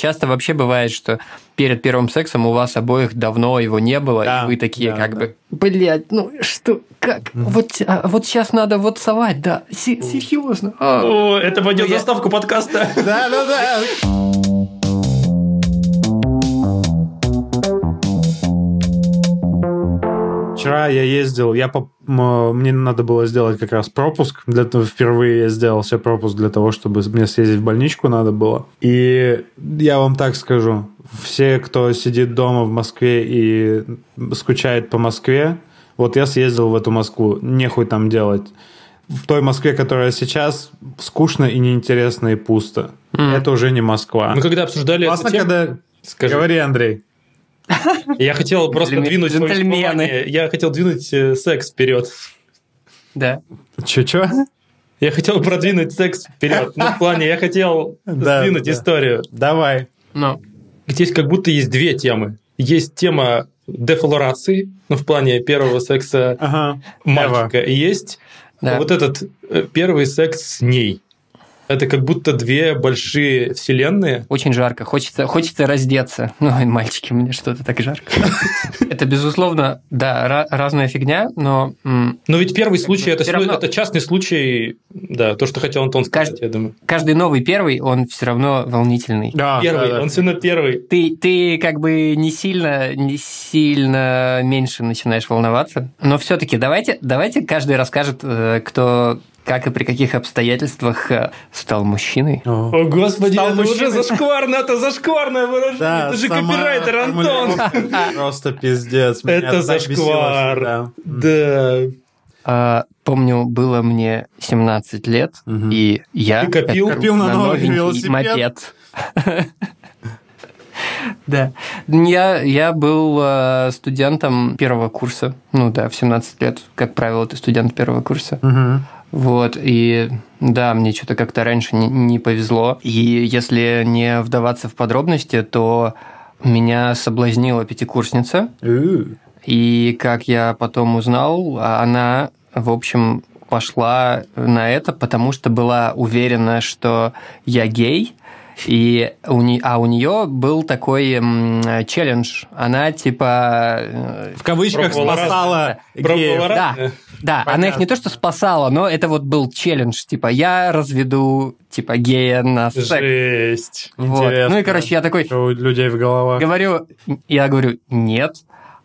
часто вообще бывает, что перед первым сексом у вас обоих давно его не было, Да, и вы такие да, как да. бы, блядь, ну что, как? Вот, а, вот сейчас надо вот совать, да, се- серьезно. А. О, это пойдет Ну, я- заставку подкаста. Да, да, да. Вчера я ездил, я м, мне надо было сделать как раз пропуск. Для того, впервые я сделал себе пропуск для того, чтобы мне съездить в больничку надо было. И я вам так скажу, все, кто сидит дома в Москве и скучает по Москве, вот я съездил в эту Москву, нехуй там делать. В той Москве, которая сейчас, скучно и неинтересно и пусто. Это уже не Москва. Мы когда обсуждали Классно, эту тему, когда... скажи, Говори, Андрей. Я хотел просто двинуть свое джентльмены. Я хотел двинуть э, секс вперед. Да. Че-че? Я хотел продвинуть секс вперед. Ну, в плане, я хотел сдвинуть да. историю. Давай. Ну, Здесь как будто есть две темы. Есть тема дефлорации, ну, в плане первого секса Ага. мальчика, и есть да. вот этот э, первый секс с ней. Это как будто две большие вселенные. Очень жарко, хочется, хочется раздеться. Ну, и мальчики, мне что-то так жарко. Это, безусловно, да, ра- разная фигня, но Но ведь первый случай это, частный случай, да, то, что хотел Антон сказать, я думаю. каждый новый первый, он все равно волнительный. Да, Первый, он все равно первый. Ты, ты как бы не сильно, не сильно меньше начинаешь волноваться. Но все-таки давайте, давайте каждый расскажет, э, кто как и при каких обстоятельствах э, стал мужчиной. О. О, господи, Стал это мужчиной. уже зашкварно, это зашкварное выражение, Да, это же копирайтер, Антон. Просто пиздец. Меня Это зашквар. Да. А, помню, было мне 17 лет, Мгм. и я Ты копил? Копил на новый велосипед? мопед. Да. Я, я был э, студентом первого курса. Ну да, в 17 лет, как правило, ты студент первого курса. Мгм. Вот, и да, мне что-то как-то раньше не, не повезло. И если не вдаваться в подробности, то меня соблазнила пятикурсница. И как я потом узнал, она, в общем, пошла на это, потому что была уверена, что я гей. И у не, а у нее был такой м, челлендж. Она типа э, В кавычках Пробовала спасала геев. раз? да, да, она их не то что спасала, но это вот был челлендж, типа я разведу типа гея на секс. Жесть. Вот. Интересно. Ну и короче я такой Что у людей в головах. говорю, я говорю нет,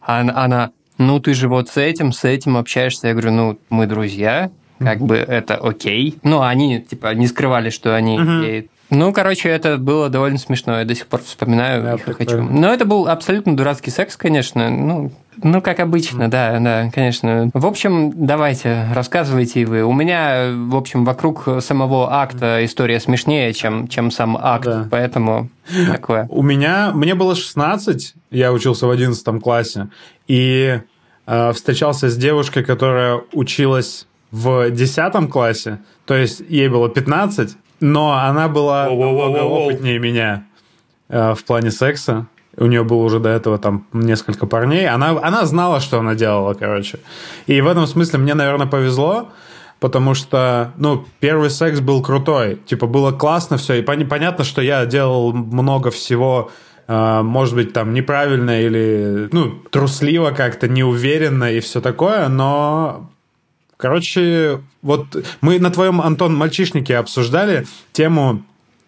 а она, она, ну ты же вот с этим, с этим общаешься, я говорю, ну мы друзья, как бы это окей, ну они типа не скрывали, что они Мгм. Ну, короче, это было довольно смешно. Я до сих пор вспоминаю Да, и хочу. прикольно. Но это был абсолютно дурацкий секс, конечно. Ну, ну, как обычно, да, да, конечно. В общем, давайте, рассказывайте и вы. У меня, в общем, вокруг самого акта история смешнее, чем, чем сам акт, Да. поэтому такое. У меня, мне было 16, я учился в 11 классе, и э, встречался с девушкой, которая училась в 10 классе, то есть ей было 15, но она была намного опытнее меня э, в плане секса. У нее было уже до этого там несколько парней. Она, она знала, что она делала, короче. И в этом смысле мне, наверное, повезло, потому что, ну, первый секс был крутой. Типа, было классно все. И пон- понятно, что я делал много всего, э, может быть, там, неправильно или, ну, трусливо как-то, неуверенно и все такое, но Короче, вот мы на твоем, Антон, мальчишнике обсуждали тему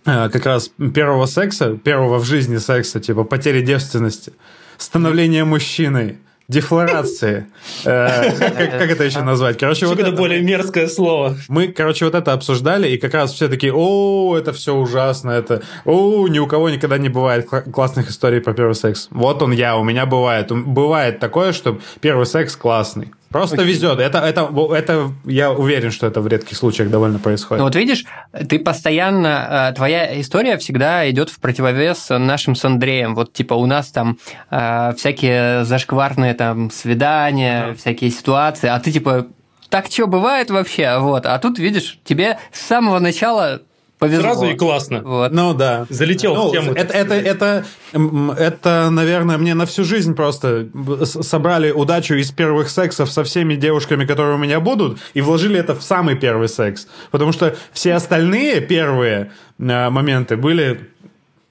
э, как раз первого секса, первого в жизни секса, типа потери девственности, становление мужчиной, дефлорации. Э, Как как это еще назвать? Короче, вот это- более мерзкое слово. мы, короче, вот это обсуждали, и как раз все такие, о, это все ужасно, это, о, ни у кого никогда не бывает кла- классных историй про первый секс. Вот он я, у меня бывает. Бывает такое, что первый секс классный. Просто везет. Это, это, это, я уверен, что это в редких случаях довольно происходит. Ну вот видишь, ты постоянно, э, твоя история всегда идет в противовес нашим с Андреем. Вот типа у нас там э, всякие зашкварные там свидания, всякие ситуации, а ты типа так что бывает вообще? Вот, а тут видишь, тебе с самого начала повезло. Сразу и классно. Вот. Ну да. Залетел Ну, в тему. это, это, это, это, наверное, мне на всю жизнь просто собрали удачу из первых сексов со всеми девушками, которые у меня будут, и вложили это в самый первый секс. Потому что все остальные первые э, моменты были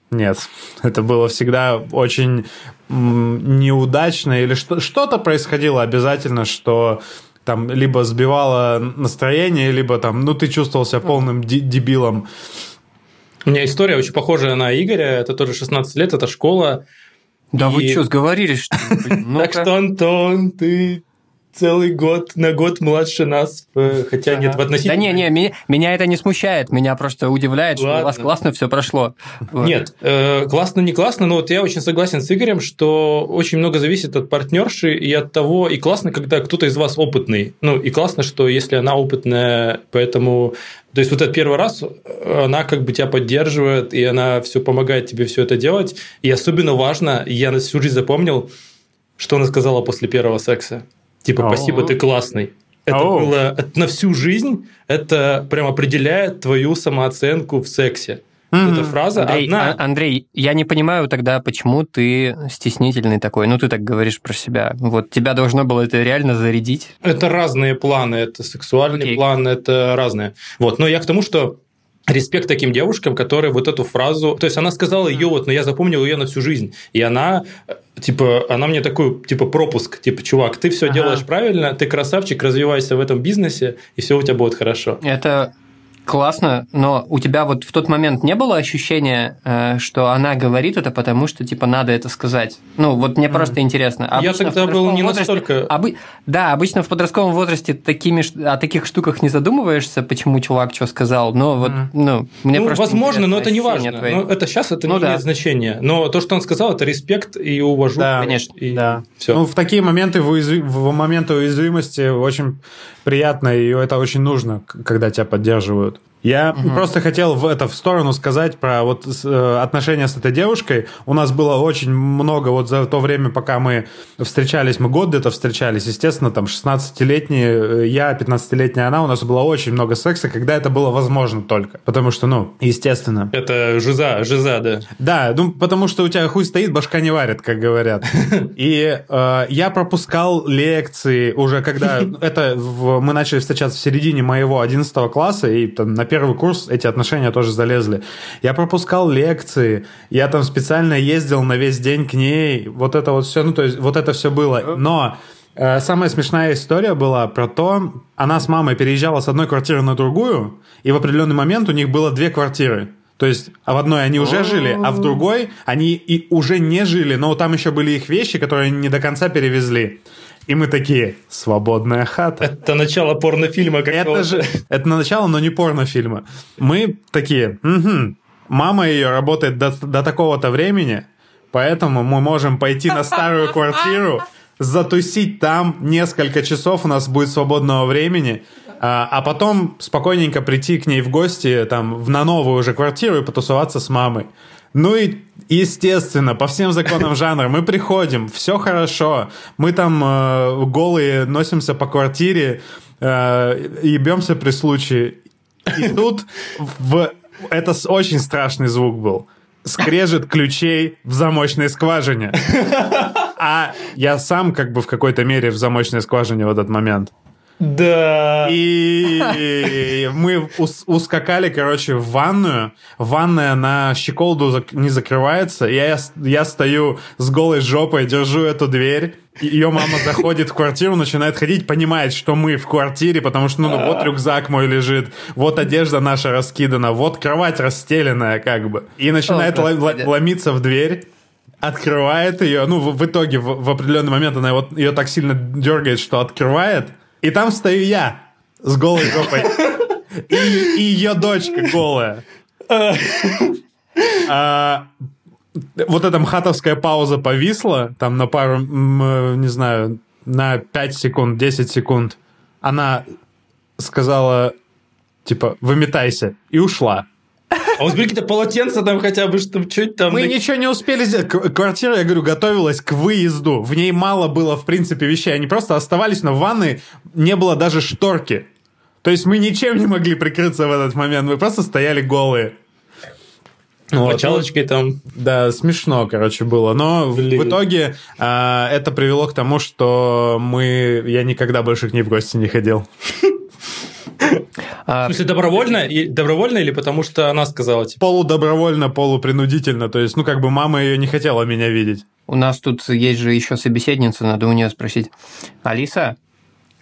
Нет, это было всегда очень неудачно или что- что-то происходило обязательно, что там либо сбивало настроение, либо там, ну, ты чувствовал себя полным дебилом. У меня история очень похожая на Игоря, это тоже 16 лет, это школа. Да и... вы что, сговорились, что Так что, Антон, ты целый год, на год младше нас, э, хотя ага. нет, в относительно... Да не, не, меня, меня это не смущает, меня просто удивляет, Ладно. что у вас классно все прошло. Нет, э, классно, не классно, но вот я очень согласен с Игорем, что очень много зависит от партнерши и от того, и классно, когда кто-то из вас опытный, ну и классно, что если она опытная, поэтому то есть вот этот первый раз э, она как бы тебя поддерживает, и она все помогает тебе все это делать. И особенно важно, я на всю жизнь запомнил, что она сказала после первого секса. Типа, спасибо, ты классный. Это было это на всю жизнь, это прям определяет твою самооценку в сексе. Mm-hmm. Эта фраза Андрей, одна. А, Андрей, я не понимаю тогда, почему ты стеснительный такой. Ну, ты так говоришь про себя. Вот тебя должно было это реально зарядить. Это разные планы, это сексуальный okay. план, это разные. Вот, но я к тому, что респект таким девушкам, которые вот эту фразу... То есть она сказала ее вот, но я запомнил ее на всю жизнь. И она, типа, она мне такой, типа, пропуск. Типа, чувак, ты все ага. делаешь правильно, ты красавчик, развивайся в этом бизнесе, и все у тебя будет хорошо. Это классно, но у тебя вот в тот момент не было ощущения, э, что она говорит это потому, что типа надо это сказать? Ну, вот мне mm. просто интересно. Обычно Я тогда был не возрасте, настолько... Обы... Да, обычно в подростковом возрасте такими, о таких штуках не задумываешься, почему чувак что сказал, но вот, mm. ну, мне ну, просто возможно, но это не важно. Твои... Ну, это сейчас это ну, не да. имеет значения. Но то, что он сказал, это респект и уважу. Да, конечно. И да. Все. Ну, в такие моменты, в, уязв... в моменты уязвимости очень приятно, и это очень нужно, когда тебя поддерживают. Я угу. просто хотел в это в сторону сказать про вот э, отношения с этой девушкой. У нас было очень много вот за то время, пока мы встречались, мы год где-то встречались, естественно, там 16-летний э, я, 15-летняя она, у нас было очень много секса, когда это было возможно только. Потому что, ну, естественно. Это жиза, жиза, да. Да, ну, потому что у тебя хуй стоит, башка не варит, как говорят. И э, я пропускал лекции уже, когда это мы начали встречаться в середине моего 11 класса, и там на первый курс эти отношения тоже залезли. Я пропускал лекции, я там специально ездил на весь день к ней, вот это вот все, ну, то есть вот это все было. Но э, самая смешная история была про то, она с мамой переезжала с одной квартиры на другую, и в определенный момент у них было две квартиры. То есть а в одной они уже жили, а в другой они и уже не жили, но там еще были их вещи, которые они не до конца перевезли. И мы такие, свободная хата. Это начало порнофильма какого-то. Это же, это начало, но не порнофильма. Мы такие, угу, мама ее работает до, до такого-то времени, поэтому мы можем пойти на старую квартиру, затусить там несколько часов, у нас будет свободного времени, а, а потом спокойненько прийти к ней в гости там в, на новую уже квартиру и потусоваться с мамой. Ну и естественно, по всем законам жанра мы приходим, все хорошо, мы там э, голые носимся по квартире, э, ебемся при случае. И тут в... это очень страшный звук был. Скрежет ключей в замочной скважине. А я сам как бы в какой-то мере в замочной скважине в этот момент. Да. И мы ускакали, короче, в ванную. Ванная на щеколду не закрывается. Я, я стою с голой жопой, держу эту дверь. Ее мама заходит в квартиру, начинает ходить, понимает, что мы в квартире, потому что, ну, ну вот рюкзак мой лежит, вот одежда наша раскидана, вот кровать расстеленная, как бы. И начинает О, ломиться в дверь открывает ее, ну, в, в итоге, в, в определенный момент она вот, ее так сильно дергает, что открывает, и там стою я с голой жопой. И, и ее дочка голая. А, вот эта мхатовская пауза повисла, там на пару, не знаю, на 5 секунд, 10 секунд. Она сказала, типа, выметайся, и ушла. А у вас были какие-то полотенца там хотя бы, чтобы чуть там... Мы ничего не успели сделать. Квартира, я говорю, готовилась к выезду. В ней мало было, в принципе, вещей. Они просто оставались, но в ванной не было даже шторки. То есть мы ничем не могли прикрыться в этот момент. Мы просто стояли голые. Вот. Мочалочкой там. Да, смешно, короче, было. Но Блин. в итоге э, это привело к тому, что мы... Я никогда больше к ней в гости не ходил. В смысле, добровольно, и, добровольно или потому что она сказала тебе? Полудобровольно, полупринудительно. То есть, ну, как бы мама ее не хотела меня видеть. У нас тут есть же еще собеседница, надо у нее спросить. Алиса,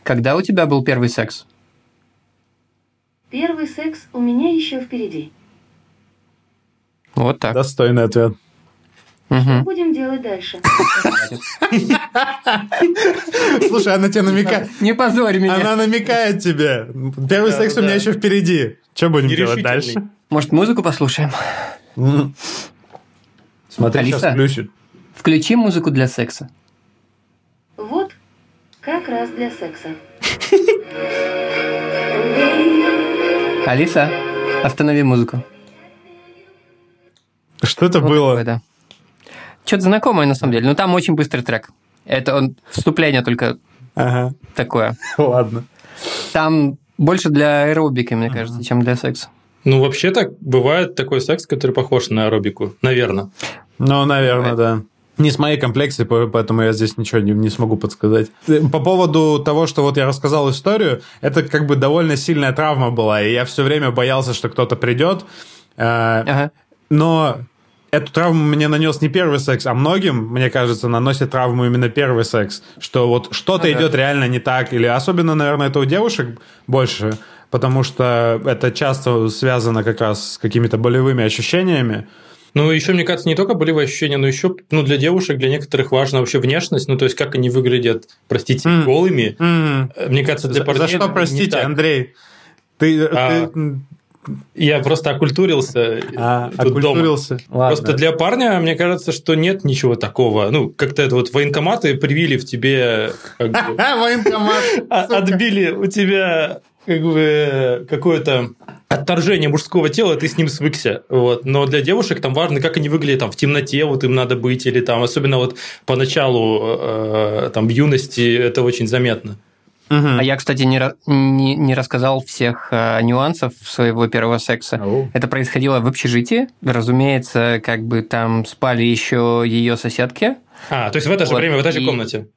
когда у тебя был первый секс? Первый секс у меня еще впереди. Вот так. Достойный ответ. Что Мгм. будем делать дальше? Слушай, она тебе намекает. Не позорь меня. Она намекает тебе. Первый секс у меня еще впереди. Что будем делать дальше? Может, музыку послушаем? Смотри, сейчас включит. Включи музыку для секса. Вот, как раз для секса. Алиса, останови музыку. Что это Вот было? такое, да. Что-то знакомое, на самом деле. Но там очень быстрый трек. Это он, вступление только Ага, такое. ладно. Там больше для аэробики, мне кажется, чем для секса. Ну, вообще так бывает такой секс, который похож на аэробику. Наверное. Ну, наверное, да. Не с моей комплекции, по- поэтому я здесь ничего не, не смогу подсказать. По поводу того, что вот я рассказал историю, это как бы довольно сильная травма была, и я все время боялся, что кто-то придет. Э, Ага. Но эту травму мне нанес не первый секс, а многим, мне кажется, наносит травму именно первый секс. Что вот что-то Ага. идет реально не так. Или особенно, наверное, это у девушек больше, потому что это часто связано как раз с какими-то болевыми ощущениями. Ну, еще, мне кажется, не только болевые ощущения, но еще ну, для девушек, для некоторых важна вообще внешность, ну, то есть, как они выглядят, простите, голыми. Э, Мне кажется, для За, парней за что это не простите. Андрей? Ты, А, ты, Я просто окультурился а, дома. окультурился. Ладно. Просто для парня, мне кажется, что нет ничего такого. Ну, как-то это вот военкоматы привили в тебе, Военкомат. а- отбили у тебя как бы какое-то отторжение мужского тела, ты с ним свыкся. Вот. Но для девушек там важно, как они выглядят там в темноте, вот им надо быть, или там, особенно вот поначалу э, там в юности это очень заметно. Мгм. А я, кстати, не, не, не рассказал всех э, нюансов своего первого секса. Ау. Это происходило в общежитии. Разумеется, как бы там спали еще ее соседки. А, то есть в это же Вот, время, в этой же комнате.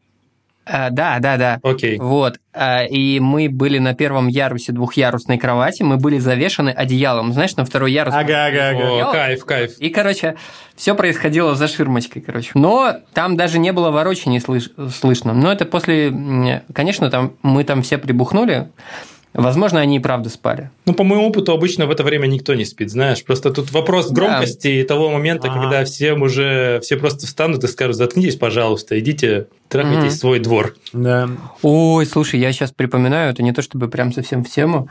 А, да, да, да. Окей. Вот. А, И мы были на первом ярусе двухъярусной кровати. Мы были завешаны одеялом. Знаешь, на второй ярус. Ага, ага, ага. О, кайф, кайф. И, короче, все происходило за ширмочкой, короче. Но там даже не было ворочаний слыш- слышно. Но это после... Конечно, там мы там все прибухнули. Возможно, они и правда спали. Ну, по моему опыту, обычно в это время никто не спит, знаешь. Просто тут вопрос Да. громкости и того момента, Ага. когда всем уже, все просто встанут и скажут, заткнитесь, пожалуйста, идите, трахайтесь в свой двор. Да. Ой, слушай, я сейчас припоминаю, это не то чтобы прям совсем в тему.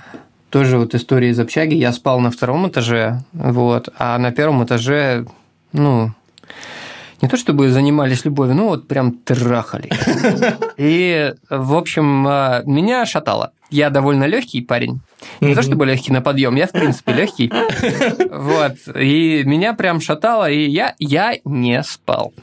Тоже вот история из общаги. Я спал на втором этаже, вот, а на первом этаже, ну, не то чтобы занимались любовью, ну вот прям трахали. И, в общем, а, меня шатало. Я довольно легкий парень. Не то чтобы легкий на подъем, я в принципе легкий. Вот. И меня прям шатало, и я, я не спал.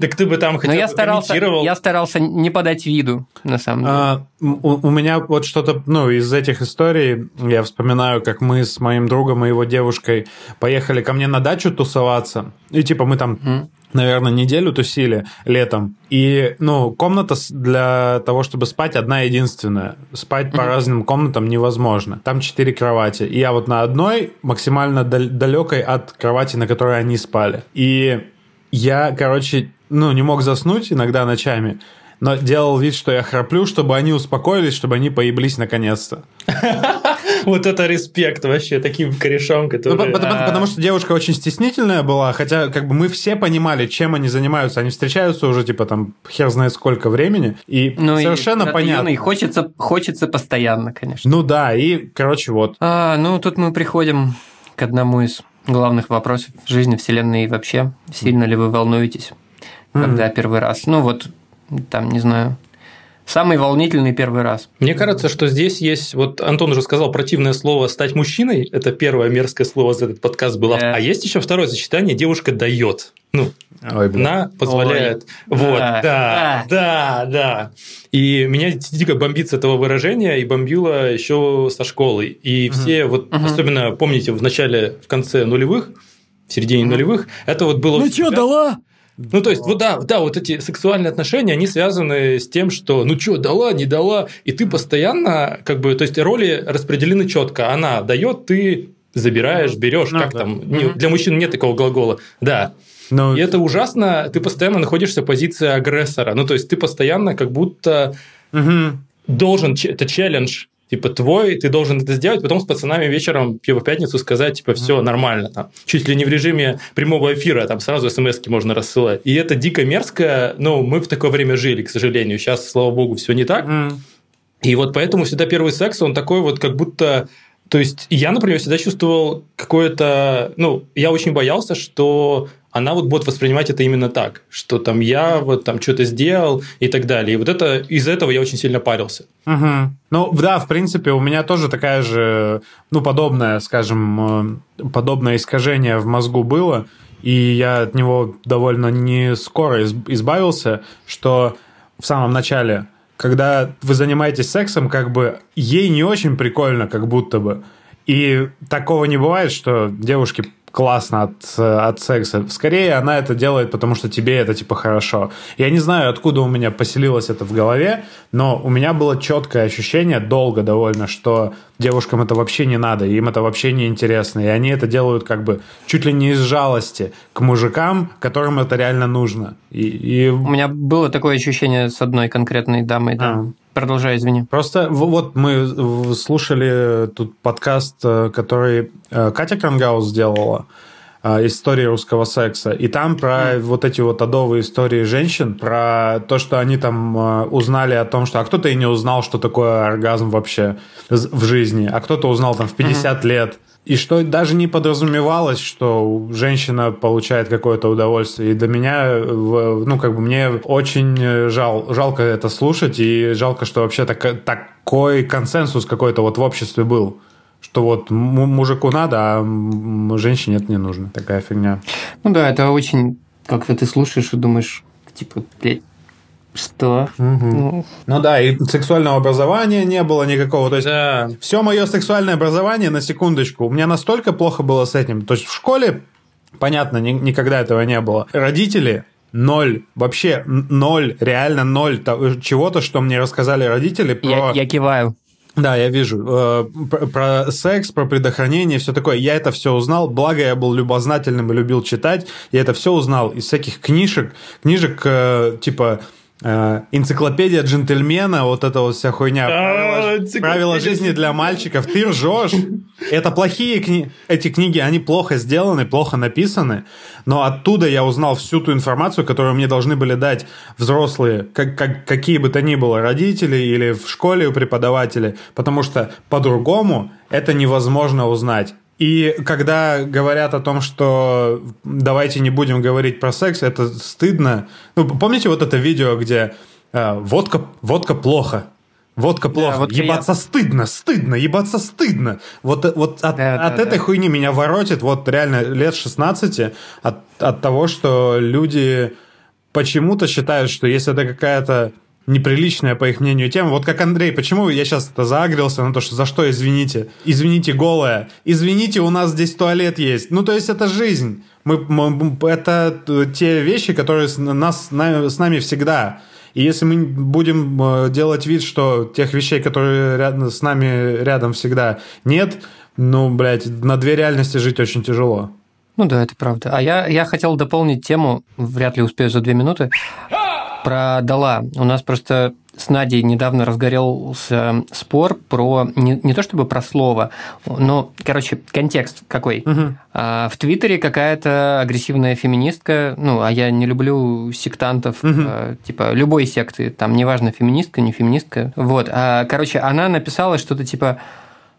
Так ты бы там хотя Но бы я старался, комментировал. я старался не подать виду, на самом деле. А, у, у меня вот что-то, ну, из этих историй, я вспоминаю, как мы с моим другом и его девушкой поехали ко мне на дачу тусоваться. И типа мы там, наверное, неделю тусили летом. И, ну, комната для того, чтобы спать, одна единственная. Спать по разным комнатам невозможно. Там четыре кровати. И я вот на одной, максимально дал- далекой от кровати, на которой они спали. И я, короче, ну, не мог заснуть иногда ночами, но делал вид, что я храплю, чтобы они успокоились, чтобы они поеблись наконец-то. Вот это респект вообще таким корешам, Ну, которые... потому, А. потому что девушка очень стеснительная была, хотя как бы мы все понимали, чем они занимаются. Они встречаются уже, типа, там, хер знает сколько времени, и Ну, и совершенно понятно. юный, хочется, хочется постоянно, конечно. Ну да, и, короче, вот. А, ну, тут мы приходим к одному из главных вопросов жизни, Вселенной и вообще. Сильно ли вы волнуетесь, когда первый раз? Ну, вот, там, не знаю, самый волнительный первый раз. Мне кажется, что здесь есть, вот Антон уже сказал противное слово «стать мужчиной», это первое мерзкое слово за этот подкаст было, Да. а есть еще второе сочетание «девушка дает». Ну, Ой, блин. она позволяет. Вот, Да, да, да, да. И меня дико бомбит с этого выражения, и бомбило еще со школы. И все, вот Мгм. особенно, помните, в начале, в конце нулевых, в середине нулевых, это вот было... Ну всегда- дала? Ну, то есть, вот да, да, вот эти сексуальные отношения, они связаны с тем, что, ну что, дала, не дала, и ты постоянно, как бы, то есть, роли распределены четко. Она дает, ты забираешь, берешь, Ну, как да. там. Не- Для мужчин нет такого глагола. Да. Ну, И это ужасно, ты постоянно находишься в позиции агрессора. Ну, то есть, ты постоянно как будто мгм. должен, это челлендж, типа, твой, ты должен это сделать, потом с пацанами вечером типа, в пятницу сказать, типа, все нормально, там, чуть ли не в режиме прямого эфира, там сразу смс можно рассылать. И это дико мерзко, но мы в такое время жили, к сожалению. Сейчас, слава богу, все не так. Мгм. И вот поэтому всегда первый секс, он такой вот как будто... То есть я, например, всегда чувствовал какое-то... Ну, я очень боялся, что она вот будет воспринимать это именно так, что там я вот там что-то сделал и так далее. И вот это из-за этого я очень сильно парился. Мгм. Ну, да, в принципе, у меня тоже такая же, ну, подобное, скажем, э, подобное искажение в мозгу было, и я от него довольно не скоро из- избавился, что в самом начале, когда вы занимаетесь сексом, как бы ей не очень прикольно, как будто бы. И такого не бывает, что девушке классно от, э, от секса. Скорее, она это делает, потому что тебе это типа хорошо. Я не знаю, откуда у меня поселилось это в голове, но у меня было четкое ощущение, долго довольно, что девушкам это вообще не надо, им это вообще не интересно. И они это делают как бы чуть ли не из жалости к мужикам, которым это реально нужно. И, и У меня было такое ощущение с одной конкретной дамой, да. А. Продолжай, извини. Просто вот мы слушали тут подкаст, э, который э, Катя Крангаус сделала, э, истории русского секса, и там про вот эти вот адовые истории женщин, про то, что они там узнали о том, что... А кто-то и не узнал, что такое оргазм вообще в жизни, а кто-то узнал там в 50 лет. И что даже не подразумевалось, что женщина получает какое-то удовольствие. И до меня, ну, как бы мне очень жал, жалко это слушать, и жалко, что вообще так- такой консенсус какой-то вот в обществе был. Что вот му- мужику надо, а женщине это не нужно. Такая фигня. Ну да, это очень... Как-то ты слушаешь и думаешь, типа, блядь, что? Ну, Ну да, и сексуального образования не было никакого. То есть Да. все мое сексуальное образование, на секундочку, у меня настолько плохо было с этим. То есть в школе, понятно, ни- никогда этого не было. Родители ноль, вообще ноль, реально ноль того- чего-то, что мне рассказали родители про... я, я киваю. Да, я вижу. Э, Про, про секс, про предохранение, все такое. Я это все узнал. Благо, я был любознательным и любил читать. Я это все узнал из всяких книжек. Книжек э, типа энциклопедия джентльмена, вот эта вот вся хуйня. А, правила жизни для мальчиков. Ты ржешь. Это плохие книги. Эти книги, они плохо сделаны, плохо написаны. Но оттуда я узнал всю ту информацию, которую мне должны были дать взрослые, как, как, какие бы то ни было родители или в школе у преподавателей. Потому что по-другому это невозможно узнать. И когда говорят о том, что давайте не будем говорить про секс, это стыдно. Ну, помните вот это видео, где э, водка, водка плохо, водка плохо, вот ебаться стыдно, стыдно, ебаться стыдно. Вот, э, вот от, Да, да, от этой да. хуйни меня воротит вот реально лет 16 от, от того, что люди почему-то считают, что если это какая-то неприличная, по их мнению, тема. Вот как Андрей, почему я сейчас это заагрился на то, что за что извините? Извините, голая. Извините, у нас здесь туалет есть. Ну, то есть это жизнь. Мы, мы- это те вещи, которые с, нас, нами- с нами всегда. И если мы будем э, делать вид, что тех вещей, которые рядом, с нами рядом всегда нет, ну, блядь, на две реальности жить очень тяжело. Ну да, это правда. А я, я хотел дополнить тему, вряд ли успею за две минуты, про Дала. У нас просто с Надей недавно разгорелся спор про, не, не то чтобы про слово, но, короче, контекст какой. А, в Твиттере какая-то агрессивная феминистка, ну, а я не люблю сектантов, а, типа, любой секты, там, неважно, феминистка, не феминистка, вот. А, короче, она написала что-то типа,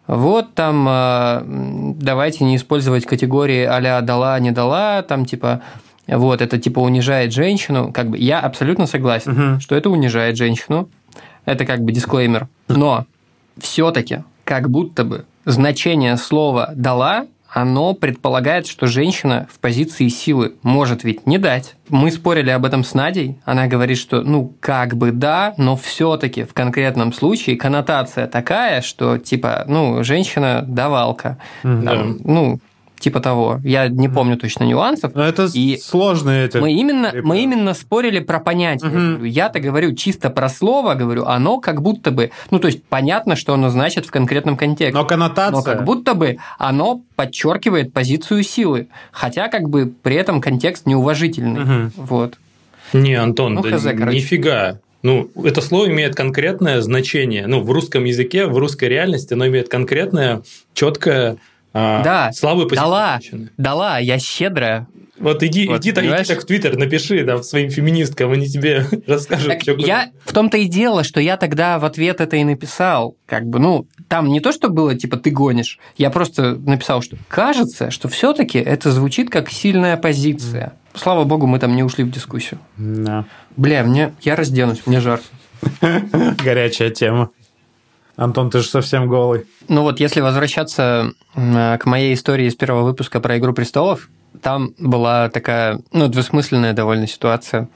вот там а, давайте не использовать категории а-ля дала, не дала, там типа вот, это типа унижает женщину. Как бы я абсолютно согласен, Мгм. что это унижает женщину. Это как бы дисклеймер. Но все-таки как будто бы значение слова дала оно предполагает, что женщина в позиции силы может ведь не дать. Мы спорили об этом с Надей. Она говорит, что ну как бы да, но все-таки в конкретном случае коннотация такая, что типа ну женщина давалка. Там, Да. Ну типа того. Я не помню точно нюансов. Но это И сложные эти... Мы именно, мы именно спорили про понятие. Мгм. Я-то говорю чисто про слово, говорю, оно как будто бы, ну то есть понятно, что оно значит в конкретном контексте. Но коннотация... Но как будто бы оно подчеркивает позицию силы, хотя как бы при этом контекст неуважительный. Мгм. Вот. Не, Антон, Ну, да хз, нифига. Ну, это слово имеет конкретное значение. Ну, в русском языке, в русской реальности оно имеет конкретное, четкое, а, Да, позицию дала. женщины. Дала, я щедрая. Вот иди, Вот, иди, так, иди так в Твиттер, напиши да, своим феминисткам, они тебе расскажут, Так что я в том-то и дело, что я тогда в ответ это и написал. Как бы, ну, там не то, что было, типа, ты гонишь. Я просто написал, что кажется, что все-таки это звучит как сильная позиция. Слава богу, мы там не ушли в дискуссию. Да. Бля, мне я разденусь, мне жарко. Горячая тема. Антон, ты же совсем голый. Ну вот, если возвращаться к моей истории из первого выпуска про «Игру престолов», там была такая, ну, двусмысленная довольно ситуация.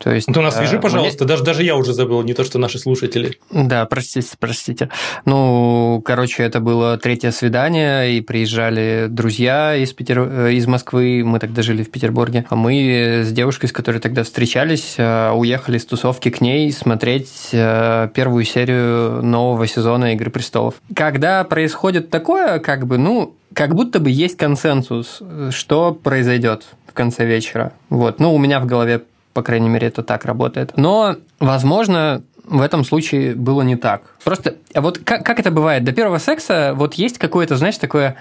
То есть... Антон, освежи, э, пожалуйста, даже, даже я уже забыл, не то, что наши слушатели. Да, простите, простите. Ну, короче, это было третье свидание, и приезжали друзья из, Питер... э, из Москвы, мы тогда жили в Петербурге. А мы с девушкой, с которой тогда встречались, э, уехали с тусовки к ней смотреть первую серию нового сезона «Игры престолов». Когда происходит такое, как бы, ну, как будто бы есть консенсус, что произойдет в конце вечера. Вот. Ну, у меня в голове по крайней мере, это так работает. Но, возможно, в этом случае было не так. Просто а вот как, как это бывает? До первого секса вот есть какое-то, знаешь, такое...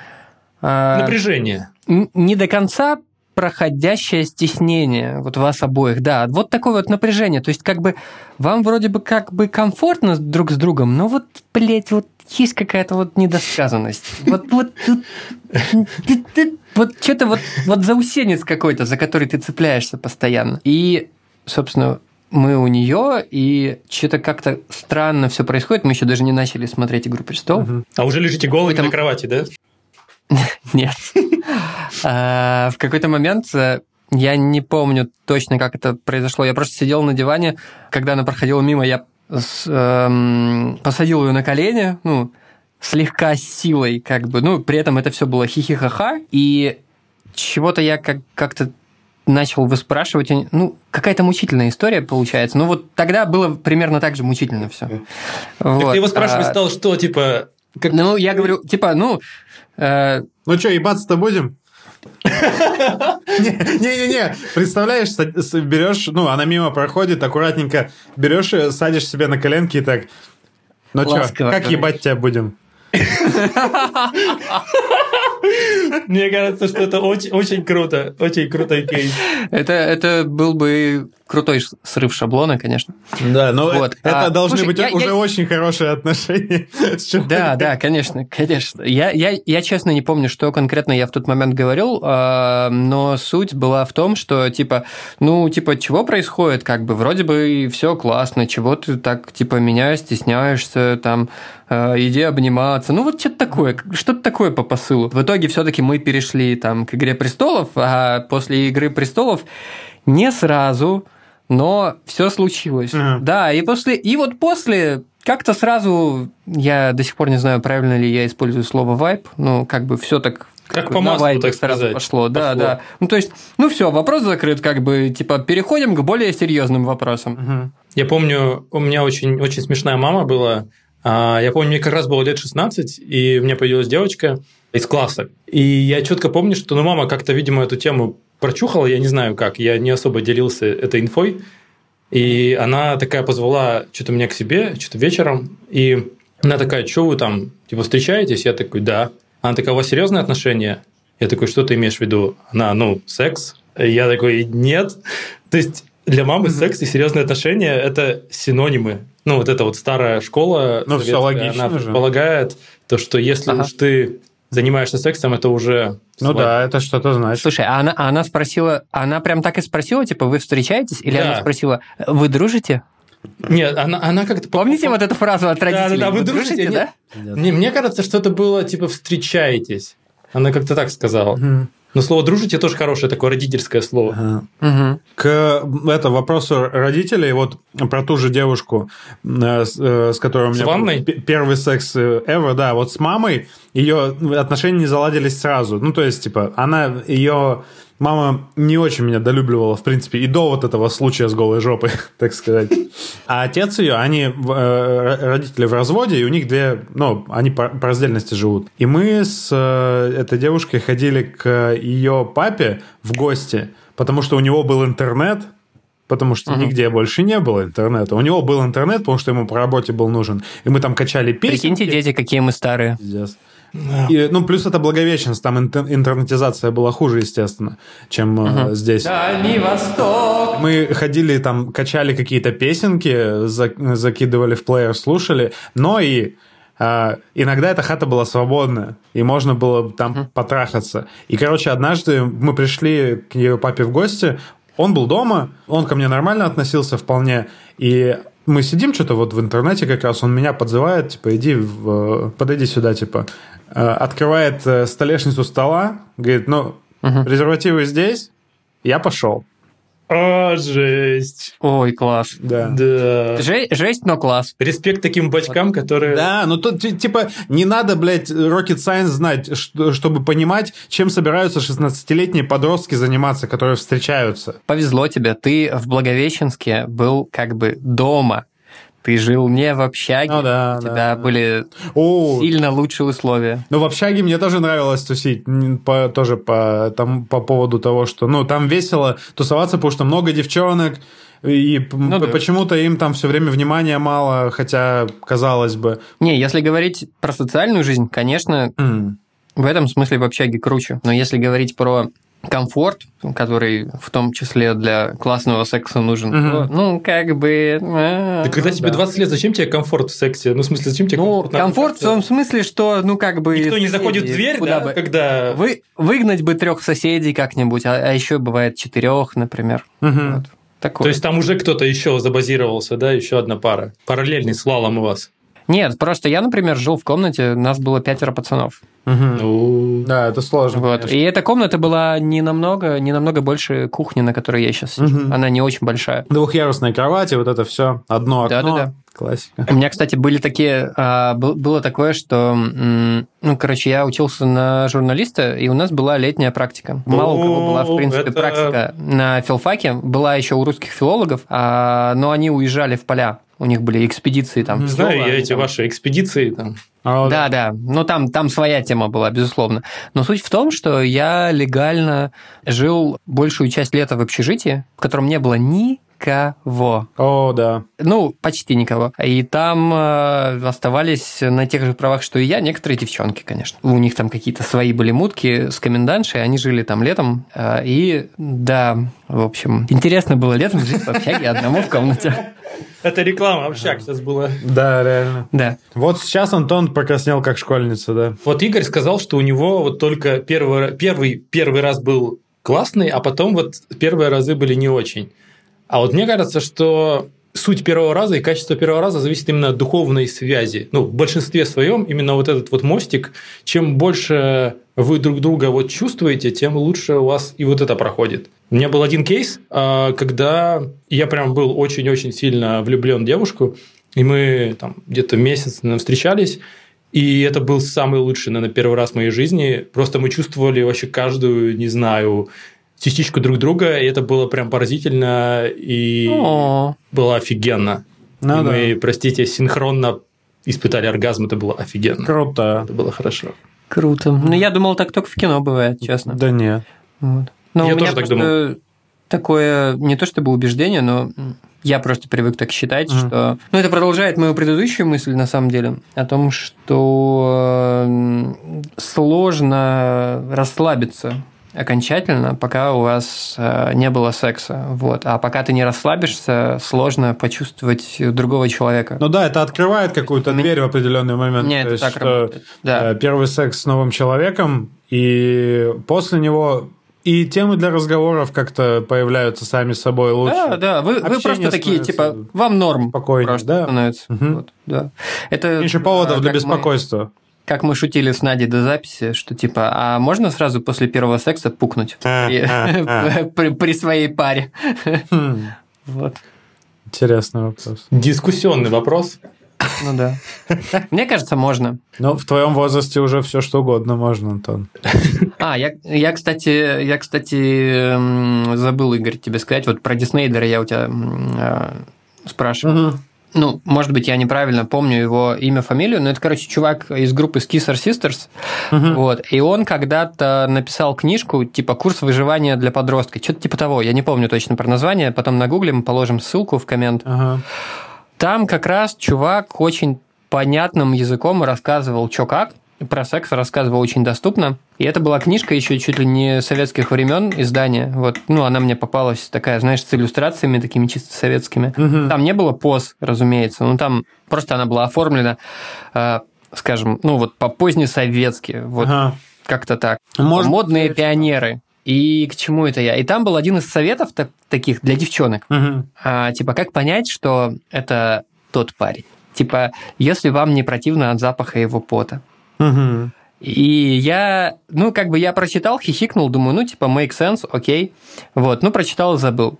э, Напряжение. н- не до конца проходящее стеснение вот вас обоих, да, вот такое вот напряжение, то есть как бы вам вроде бы как бы комфортно друг с другом, но вот, блядь, вот есть какая-то вот недосказанность. Вот, вот, вот что-то вот, вот заусенец какой-то, за который ты цепляешься постоянно. И, собственно, мы у нее, и что-то как-то странно все происходит. Мы еще даже не начали смотреть Игру престолов. А уже лежите голыми Там- на кровати, да? Нет. А, В какой-то момент э, я не помню точно, как это произошло. Я просто сидел на диване, когда она проходила мимо, я эм, посадил ее на колени, ну, слегка силой, как бы. Ну, при этом это все было хихихаха, и чего-то я как- как-то начал выспрашивать, ну, какая-то мучительная история получается. Ну, вот тогда было примерно так же мучительно все. Так ты его спрашивать стал, что, типа... Как... Ну, я говорю, типа, ну, э, Ну что, ебаться-то будем? Не-не-не, представляешь, берешь, ну, она мимо проходит, аккуратненько берешь, и садишь себе на коленки и так, ну что, как ебать тебя будем? Мне кажется, что это очень, очень круто. Очень крутой кейс. Это, это был бы крутой срыв шаблона, конечно. Да, но Вот, это а, должны слушай, быть я- уже я- очень хорошие отношения. с человеком. Да, да, конечно, конечно. Я, я, я честно не помню, что конкретно я в тот момент говорил, а, но суть была в том, что типа, ну, типа, чего происходит, как бы, вроде бы все классно, чего ты так, типа, меня стесняешься, там, э, иди обниматься, ну, вот что-то такое, что-то такое по посылу. В итоге все-таки мы перешли там к «Игре престолов», а после «Игры престолов» не сразу, но все случилось. Ага. Да, и после, и вот после как-то сразу, я до сих пор не знаю, правильно ли я использую слово вайп, ну, как бы все так Как по маслу, вайбе так сразу сказать. пошло. Да, Пошло. да. Ну, то есть, ну все, вопрос закрыт, как бы, типа, переходим к более серьезным вопросам. Мгм. Я помню, у меня очень, очень смешная мама была. А, Я помню, мне как раз было лет 16, и у меня появилась девочка из класса. И я четко помню, что ну, мама как-то, видимо, эту тему прочухала, я не знаю как, я не особо делился этой инфой. И она такая позвала что-то меня к себе, что-то вечером, и она такая, что вы там, типа, встречаетесь? Я такой, да. Она такая, у вас серьезные отношения? Я такой, что ты имеешь в виду? Она, ну, секс? Я такой, нет. То есть для мамы секс и серьезные отношения – это синонимы. Ну, вот эта вот старая школа Ну, советская, логично она же. предполагает то, что если Ага. уж ты занимаешься сексом, это уже... Ну свадьба. да, это что-то значит. Слушай, а она, а она спросила, она прям так и спросила, типа, вы встречаетесь? Или Да. она спросила, вы дружите? Нет, она, она как-то... Помните вот эту фразу от родителей? Да-да-да, вы дружите, нет? да? Не, мне кажется, что это было типа встречаетесь. Она как-то так сказала. Мгм. Но слово «дружите» тоже хорошее такое родительское слово. Ага. Мгм. К это, вопросу родителей, вот про ту же девушку, э, с, э, с которой у С меня ванной? был п- первый секс э, ever, да, вот с мамой ее отношения не заладились сразу. Ну, то есть, типа, она, ее мама не очень меня долюбливала, в принципе, и до вот этого случая с голой жопой, так сказать. А отец ее, они, э, родители в разводе, и у них две, ну, они по, по раздельности живут. И мы с э, этой девушкой ходили к ее папе в гости, потому что у него был интернет, потому что Мгм. нигде больше не было интернета. У него был интернет, потому что ему по работе был нужен. И мы там качали песни. Прикиньте, дети, какие мы старые. Пиздец. И, ну, плюс это Благовещенск, там интер- интернетизация была хуже, естественно, чем э, здесь. Дальний Восток. Мы ходили там, качали какие-то песенки, за- закидывали в плеер, слушали, но и а, иногда эта хата была свободная, и можно было там потрахаться. И, короче, однажды мы пришли к ее папе в гости, он был дома, он ко мне нормально относился вполне, и мы сидим что-то вот в интернете как раз, он меня подзывает, типа, иди, в, подойди сюда, типа, Э, открывает э, столешницу стола, говорит, ну, презервативы здесь, я пошел. А, жесть. Ой, класс. Да. Да. Же- жесть, но класс. Респект таким батькам, которые... Да, ну тут ти- типа не надо, блядь, rocket science знать, что- чтобы понимать, чем собираются 16-летние подростки заниматься, которые встречаются. Повезло тебе, ты в Благовещенске был как бы дома. Ты жил не в общаге, Ну да, у тебя да. были О, сильно лучшие условия. ну в общаге мне тоже нравилось тусить, по, тоже по, там, по поводу того, что, ну, там весело тусоваться, потому что много девчонок, и Ну да. почему-то им там все время внимания мало, хотя, казалось бы. Не, если говорить про социальную жизнь, конечно, м, в этом смысле в общаге круче. Но если говорить про комфорт, который в том числе для классного секса нужен, то, ну, как бы... а, Да когда Ну, тебе да. 20 лет, зачем тебе комфорт в сексе? Ну, в смысле, зачем тебе Ну, комфорт? комфорт в том смысле, что, ну, как бы... Никто не заходит в соседи, дверь, куда да, бы- когда... Вы, выгнать бы трех соседей как-нибудь, а, а еще бывает четырех, например. мгм. Вот. Такое. То есть там уже кто-то еще забазировался, да, еще одна пара. Параллельный слалом у вас. Нет, просто я, например, жил в комнате, нас было пятеро пацанов. Ну, Да, это сложно. Вот. конечно. И эта комната была не намного, не намного больше кухни, на которой я сейчас сижу. Она не очень большая. Двухъярусная кровать, и вот это все. Одно окно. Да-да-да. Классика. У меня, кстати, были такие... а, был- было такое, что... Ну, короче, я учился на журналиста, и у нас была летняя практика. Мало у кого была, в принципе, это- практика на филфаке. Была еще у русских филологов, а, но они уезжали в поля. У них были экспедиции там. в знаю я эти там- ваши экспедиции там. А вот- Да, да. Ну, там, там своя тема была, безусловно. Но суть в том, что я легально жил большую часть лета в общежитии, в котором не было никого. О, да. Ну, почти никого. И там э, оставались на тех же правах, что и я, некоторые девчонки, конечно. У них там какие-то свои были мутки с комендантшей, они жили там летом. э, и да, в общем, интересно было летом жить в общаге одному в комнате. Это реклама, общак сейчас была. Да, реально. Да. Вот сейчас Антон покраснел как школьница, да. Вот Игорь сказал, что у него вот только первый, первый, первый раз был классный, а потом вот первые разы были не очень. А вот мне кажется, что суть первого раза и качество первого раза зависит именно от духовной связи. Ну, в большинстве своем именно вот этот вот мостик, чем больше вы друг друга вот чувствуете, тем лучше у вас и вот это проходит. У меня был один кейс, а, когда я прям был очень-очень сильно влюблен в девушку, и мы там где-то месяц встречались, и это был самый лучший, наверное, первый раз в моей жизни. Просто мы чувствовали вообще каждую, не знаю, частичку друг друга, и это было прям поразительно, и О, было офигенно. Ну И да. мы, простите, синхронно испытали оргазм, это было офигенно. Круто. Это было хорошо. круто. Ну, я думал, так только в кино бывает, честно. Да нет. Вот. Но Я у меня тоже так просто такое, не то чтобы убеждение, но я просто привык так считать, Мгм. что... Ну, это продолжает мою предыдущую мысль, на самом деле, о том, что сложно расслабиться окончательно, пока у вас э, не было секса. Вот. А пока ты не расслабишься, сложно почувствовать другого человека. Ну да, это открывает какую-то дверь в определенный момент. Нет, То это есть, так работает. Да. э, Первый секс с новым человеком, и после него и темы для разговоров как-то появляются сами собой лучше. Да, да, вы, вы просто такие, типа, вам норм спокойнее, просто да. становится. Мгм. Вот, да. Это, Меньше поводов а, для беспокойства. Как мы шутили с Надей до записи, что типа, а можно сразу после первого секса пукнуть А, при, а, при- своей паре? Хм, Вот. Интересный вопрос. Дискуссионный вопрос. Ну да. Мне кажется, можно. Ну, в твоем возрасте уже все что угодно можно, Антон. А, я, я, кстати, я, кстати, забыл, Игорь, тебе сказать, вот про Диснейдера я у тебя э, спрашивал. Ну, может быть, я неправильно помню его имя, фамилию, но это, короче, чувак из группы Skisser Sisters, вот, и он когда-то написал книжку, типа «Курс выживания для подростка», что-то типа того, я не помню точно про название, потом нагуглим, положим ссылку в коммент. Ага. Там как раз чувак очень понятным языком рассказывал, что как, про секс рассказывал очень доступно. И это была книжка еще чуть ли не советских времен издания. Вот, ну, она мне попалась такая, знаешь, с иллюстрациями такими чисто советскими. Там не было поз, разумеется. Ну, там просто она была оформлена, э, скажем, ну, вот по позднесоветски. Вот Ага. как-то так. Может, Модные пионеры. И к чему это я? И там был один из советов так- таких для девчонок. Мгм. А, типа, как понять, что это тот парень? Типа, если вам не противно от запаха его пота. Мгм. И я, ну, как бы я прочитал, хихикнул, думаю, ну, типа, make sense, окей. Вот, ну, прочитал и забыл.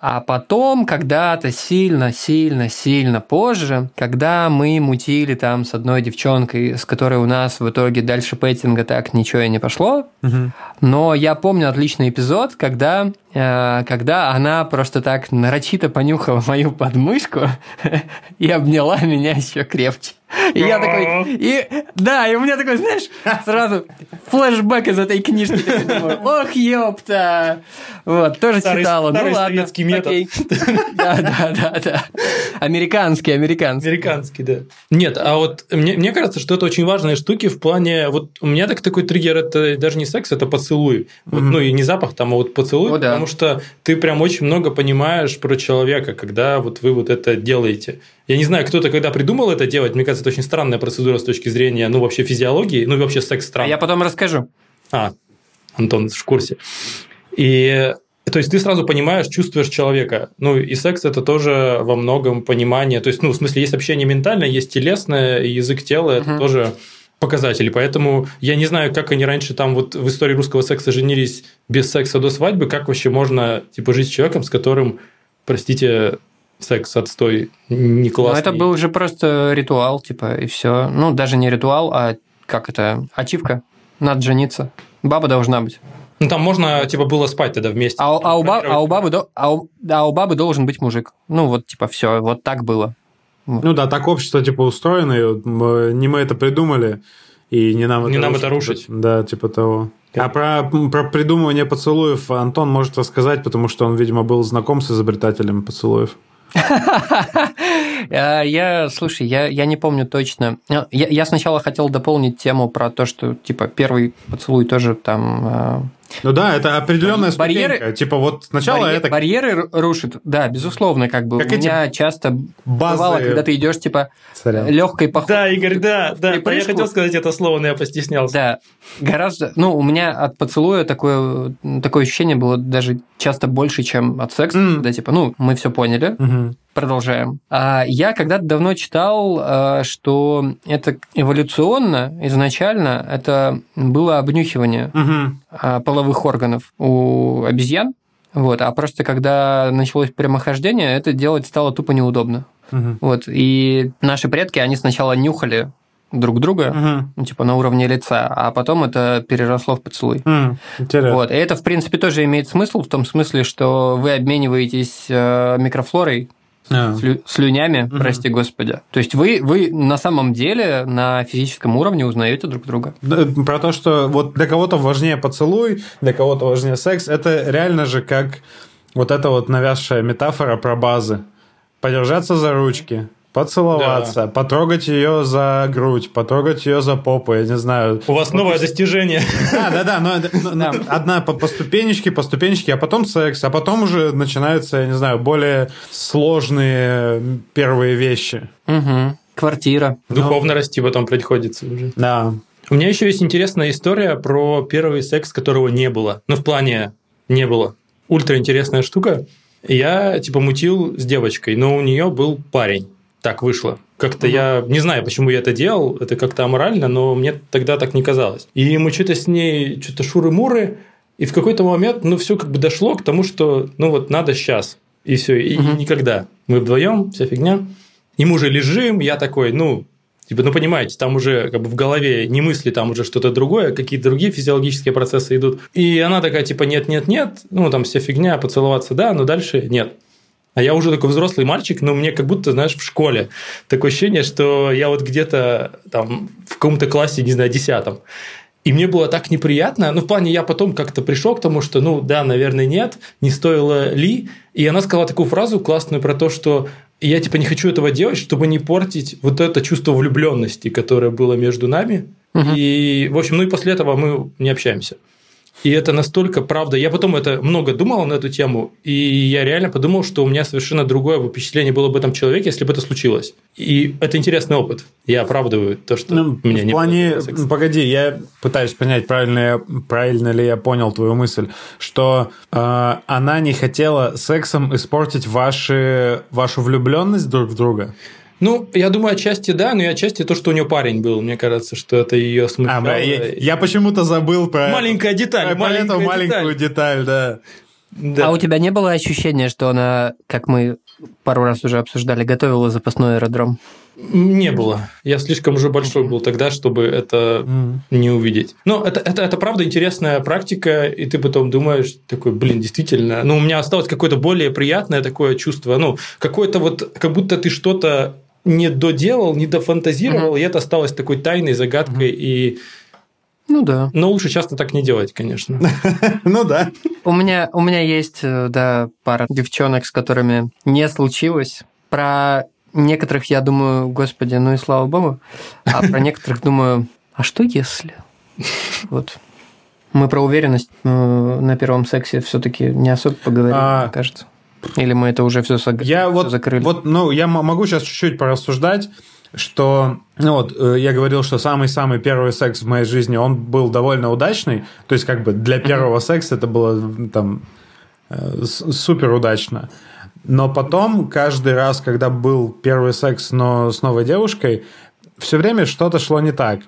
А потом, когда-то сильно, сильно, сильно позже, когда мы мутили там с одной девчонкой, с которой у нас в итоге дальше пейтинга так ничего и не пошло, Мгм. но я помню отличный эпизод, когда, э, когда она просто так нарочито понюхала мою подмышку и обняла меня еще крепче. И я такой, и да, и у меня такой, знаешь, сразу флешбэк из этой книжки. Такой думаю, Ох, ёпта! Вот, тоже Старый- читала. старый ну ладно. советский метод. окей. Да, да, да, да. Американский, американский. Американский, да. Нет, а вот мне, мне кажется, что это очень важные штуки в плане... Вот у меня так такой триггер, это даже не секс, это поцелуй. Вот, Ну и не запах там, а вот поцелуй, О, да. потому что ты прям очень много понимаешь про человека, когда вот вы вот это делаете. Я не знаю, кто-то когда придумал это делать, мне кажется, это очень странная процедура с точки зрения, ну, вообще физиологии, ну, и вообще секс А странный. я потом расскажу. А, Антон в курсе. И то есть ты сразу понимаешь, чувствуешь человека. Ну и секс это тоже во многом понимание. То есть, ну, в смысле, есть общение ментальное, есть телесное, и язык тела это Мгм. тоже показатели. Поэтому я не знаю, как они раньше там вот в истории русского секса женились без секса до свадьбы, как вообще можно типа жить с человеком, с которым, простите, секс отстой не Ну, классный. это был уже просто ритуал, типа, и все. Ну, даже не ритуал, а как это, ачивка. Надо жениться. Баба должна быть. Ну там можно типа было спать тогда вместе. А, у- а у, ба- а у бабы, до- а у- да, у бабы должен быть мужик. Ну, вот, типа, все, вот так было. Ну да, так общество типа устроено, и мы- не мы это придумали, и не нам это Не нам это рушить. Да, типа того. А про, про придумывание поцелуев Антон может рассказать, потому что он, видимо, был знаком с изобретателем поцелуев. А, Я, слушай, я, я не помню точно. Я, я сначала хотел дополнить тему про то, что, типа, первый поцелуй тоже там... Ну да, это определенная Барьеры- ступенька. Типа вот сначала барье- это Барьеры ру- рушит, да, безусловно, как бы. Как У эти меня часто базы- бывало, когда ты идешь, типа, Царя. легкой походкой. Да, Игорь, да, да. Я припрыжку. хотел сказать это слово, но я постеснялся. Да, гораздо... Ну, у меня от поцелуя такое, такое ощущение было даже часто больше, чем от секса, М. когда, типа, ну, мы все поняли, Мгм. Продолжаем. А я когда-то давно читал, а, что это эволюционно, изначально, это было обнюхивание а, половых органов у обезьян. Вот, а просто когда началось прямохождение, это делать стало тупо неудобно. Мгм. Вот, и наши предки, они сначала нюхали друг друга, Мгм. ну, типа на уровне лица, а потом это переросло в поцелуй. М, Интересно. Вот, и это, в принципе, тоже имеет смысл в том смысле, что вы обмениваетесь э, микрофлорой, А. слю- слюнями, прости господи. То есть вы, вы на самом деле на физическом уровне узнаете друг друга. Про то, что вот для кого-то важнее поцелуй, для кого-то важнее секс, это реально же как вот эта вот навязшая метафора про базы. Подержаться за ручки, поцеловаться, потрогать ее за грудь, потрогать ее за попу, я не знаю. У вас новое достижение. Да, да, да, но ну, Да. одна по, по ступенечке, по ступенечке, а потом секс, а потом уже начинаются, я не знаю, более сложные первые вещи. Угу. Квартира. Духовно расти потом приходится уже. Да. У меня еще есть интересная история про первый секс, которого не было. Ну, в плане не было. Ультра интересная штука. Я, типа, мутил с девочкой, но у нее был парень. Так вышло. Как-то я не знаю, почему я это делал, это как-то аморально, но мне тогда так не казалось. И мы что-то с ней, что-то шуры-муры, и в какой-то момент, ну, все как бы дошло к тому, что, ну, вот надо сейчас. И все, и, и никогда. Мы вдвоем, вся фигня. И мы уже лежим, я такой, ну, Типа, ну, понимаете, там уже как бы в голове не мысли, там уже что-то другое, какие-то другие физиологические процессы идут. И она такая, типа, нет-нет-нет, ну, там вся фигня, поцеловаться, да, но дальше нет. А я уже такой взрослый мальчик, но мне как будто, знаешь, в школе. Такое ощущение, что я вот где-то там в каком-то классе, не знаю, десятом. И мне было так неприятно. Ну, в плане, я потом как-то пришел к тому, что, ну, да, наверное, нет, не стоило ли. И она сказала такую фразу классную про то, что я, типа, не хочу этого делать, чтобы не портить вот это чувство влюбленности, которое было между нами. Мгм. И, в общем, ну и после этого мы не общаемся. И это настолько правда. Я потом это много думал на эту тему, и я реально подумал, что у меня совершенно другое впечатление было об этом человеке, если бы это случилось. И это интересный опыт. Я оправдываю то, что Ну, меня в не плане, погоди, я пытаюсь понять, правильно, я, правильно ли я понял твою мысль, что э, она не хотела сексом испортить ваши, вашу влюбленность друг в друга. Ну, я думаю, отчасти да, но и отчасти то, что у нее парень был. Мне кажется, что это ее А, смущало. бля, я, я почему-то забыл про Маленькая деталь, про, маленькая эту маленькую деталь, да. Да. А у тебя не было ощущения, что она, как мы пару раз уже обсуждали, готовила запасной аэродром? Не было. Я слишком уже большой был тогда, чтобы это М. не увидеть. Но это, это, это правда интересная практика, и ты потом думаешь, такой, блин, действительно. Ну, у меня осталось какое-то более приятное такое чувство. Ну, какое-то вот, как будто ты что-то не доделал, не дофантазировал, и это осталось такой тайной, загадкой. И... Ну да. Но лучше часто так не делать, конечно. Ну да. У меня, у меня есть, э, да, пара девчонок, с которыми не случилось. Про некоторых я думаю, господи, ну и слава богу. А про некоторых думаю, а что если? Вот. Мы про уверенность э, на первом сексе все-таки не особо поговорили, А. мне кажется. Или мы это уже все Я вот, закрыли? вот, ну, я могу сейчас чуть-чуть порассуждать, что, ну вот, э, я говорил, что самый-самый первый секс в моей жизни, он был довольно удачный, то есть как бы для первого секса это было там э, супер удачно. Но потом, каждый раз, когда был первый секс, но с новой девушкой, все время что-то шло не так.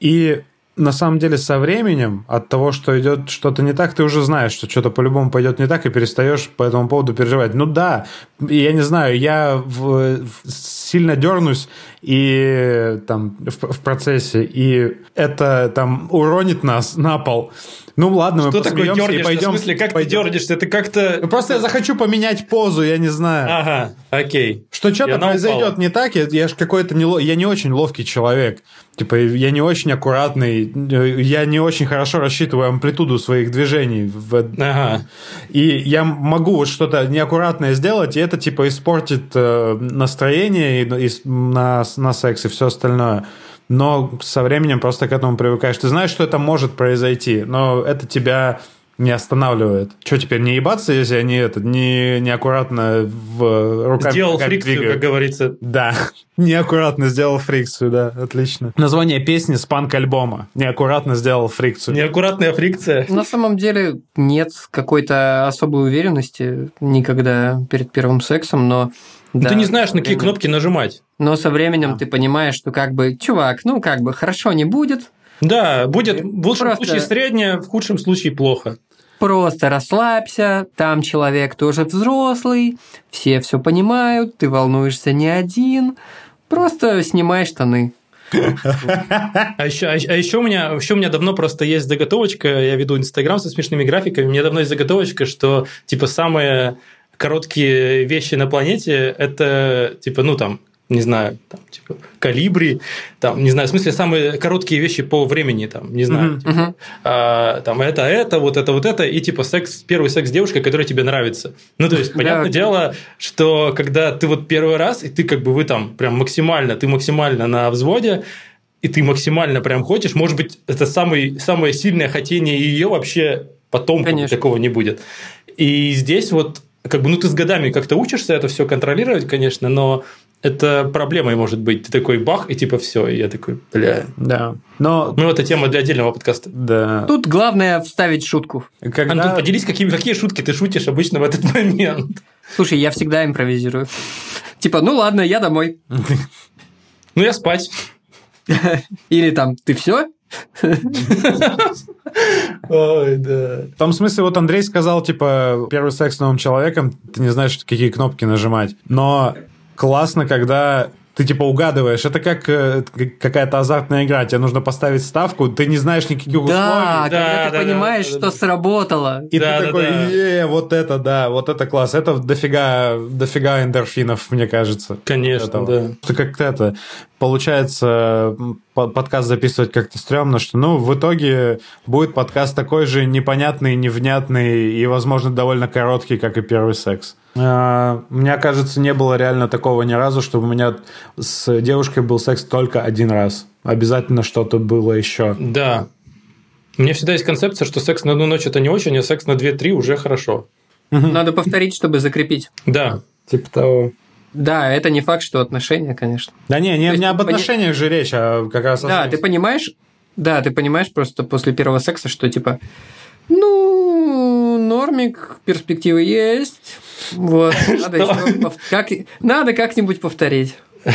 И на самом деле со временем от того, что идет что-то не так, ты уже знаешь, что что-то по-любому пойдет не так, и перестаешь по этому поводу переживать. Ну да, я не знаю, я в- в- сильно дернусь и там в, в процессе, и это там уронит нас на пол. Ну ладно, мы Что такое посмеемся и дернешься? пойдем. В смысле, как ты пойдем. дернешься? Это как-то... Ну, Просто я захочу поменять позу, я не знаю. Ага, окей. Что что-то произойдет упала. не так, я, я же какой-то не, я не очень ловкий человек. Типа, я не очень аккуратный, я не очень хорошо рассчитываю амплитуду своих движений. в- Ага. и я могу вот что-то неаккуратное сделать, и это типа испортит э, настроение и, и на, на секс и все остальное. Но со временем просто к этому привыкаешь. Ты знаешь, что это может произойти, но это тебя не останавливает. Что теперь, не ебаться, если они это, не, неаккуратно в руками Сделал фрикцию, двигают? как говорится. Да, неаккуратно сделал фрикцию, да, отлично. Название песни с панк-альбома. Неаккуратно сделал фрикцию. Неаккуратная фрикция. На самом деле нет какой-то особой уверенности никогда перед первым сексом, но... да, Ты не знаешь, на какие временем- кнопки нажимать. Но со временем Да. ты понимаешь, что как бы, чувак, ну как бы хорошо не будет, Да, будет в лучшем Просто- случае среднее, в худшем случае плохо. просто расслабься, там человек тоже взрослый, все все понимают, ты волнуешься не один, просто снимай штаны. А еще, а еще у меня, еще у меня давно просто есть заготовочка. Я веду Инстаграм со смешными графиками. У меня давно есть заготовочка, что типа самые короткие вещи на планете это типа ну там не знаю, там, типа, калибри, там, не знаю, в смысле, самые короткие вещи по времени, там, не знаю, Мгм. типа, Мгм. а, там, это, это, вот это, вот это, и, типа, секс, первый секс с девушкой, которая тебе нравится. Ну, то есть, понятное дело, что когда ты вот первый раз, и ты как бы, вы там прям максимально, ты максимально на взводе, и ты максимально прям хочешь, может быть, это самый, самое сильное хотение ее вообще потом такого не будет. И здесь вот, как бы, ну, ты с годами как-то учишься это все контролировать, конечно, но это проблемой может быть. Ты такой бах, и типа все, и я такой, бля. Да. Но, Ну, это тема для отдельного подкаста. да. Тут главное вставить шутку. Когда... Антон, поделись, какие, какие шутки ты шутишь обычно в этот момент. Слушай, я всегда импровизирую. Типа, ну ладно, я домой. Ну, я спать. Или там, ты все? Ой, да. В том смысле, вот Андрей сказал, типа, первый секс с новым человеком, ты не знаешь, какие кнопки нажимать. Но классно, когда ты типа угадываешь. Это как э, как- какая-то азартная игра. Тебе нужно поставить ставку, ты не знаешь никаких Да, условий. когда Да, ты да, понимаешь, да, что да. сработало. И Да, ты да, такой, да. е, вот это, да, вот это класс. Это дофига, дофига эндорфинов, мне кажется. Конечно, Этого. да. Что как-то это, получается, подкаст записывать как-то стрёмно, что, ну, в итоге будет подкаст такой же непонятный, невнятный и, возможно, довольно короткий, как и первый секс. А, Мне кажется, не было реально такого ни разу, чтобы у меня с девушкой был секс только один раз. Обязательно что-то было еще. Да. У меня всегда есть концепция, что секс на одну ночь это не очень, а секс на 2-3 уже хорошо. Надо повторить, чтобы закрепить. Да. Типа того. Да, это не факт, что отношения, конечно. Да не, не, не об ты пони- отношениях же речь, а как раз о Да, сексе. ты понимаешь, да, ты понимаешь просто после первого секса, что типа, ну, нормик, перспективы есть. Вот, надо, пов- как, надо как-нибудь повторить.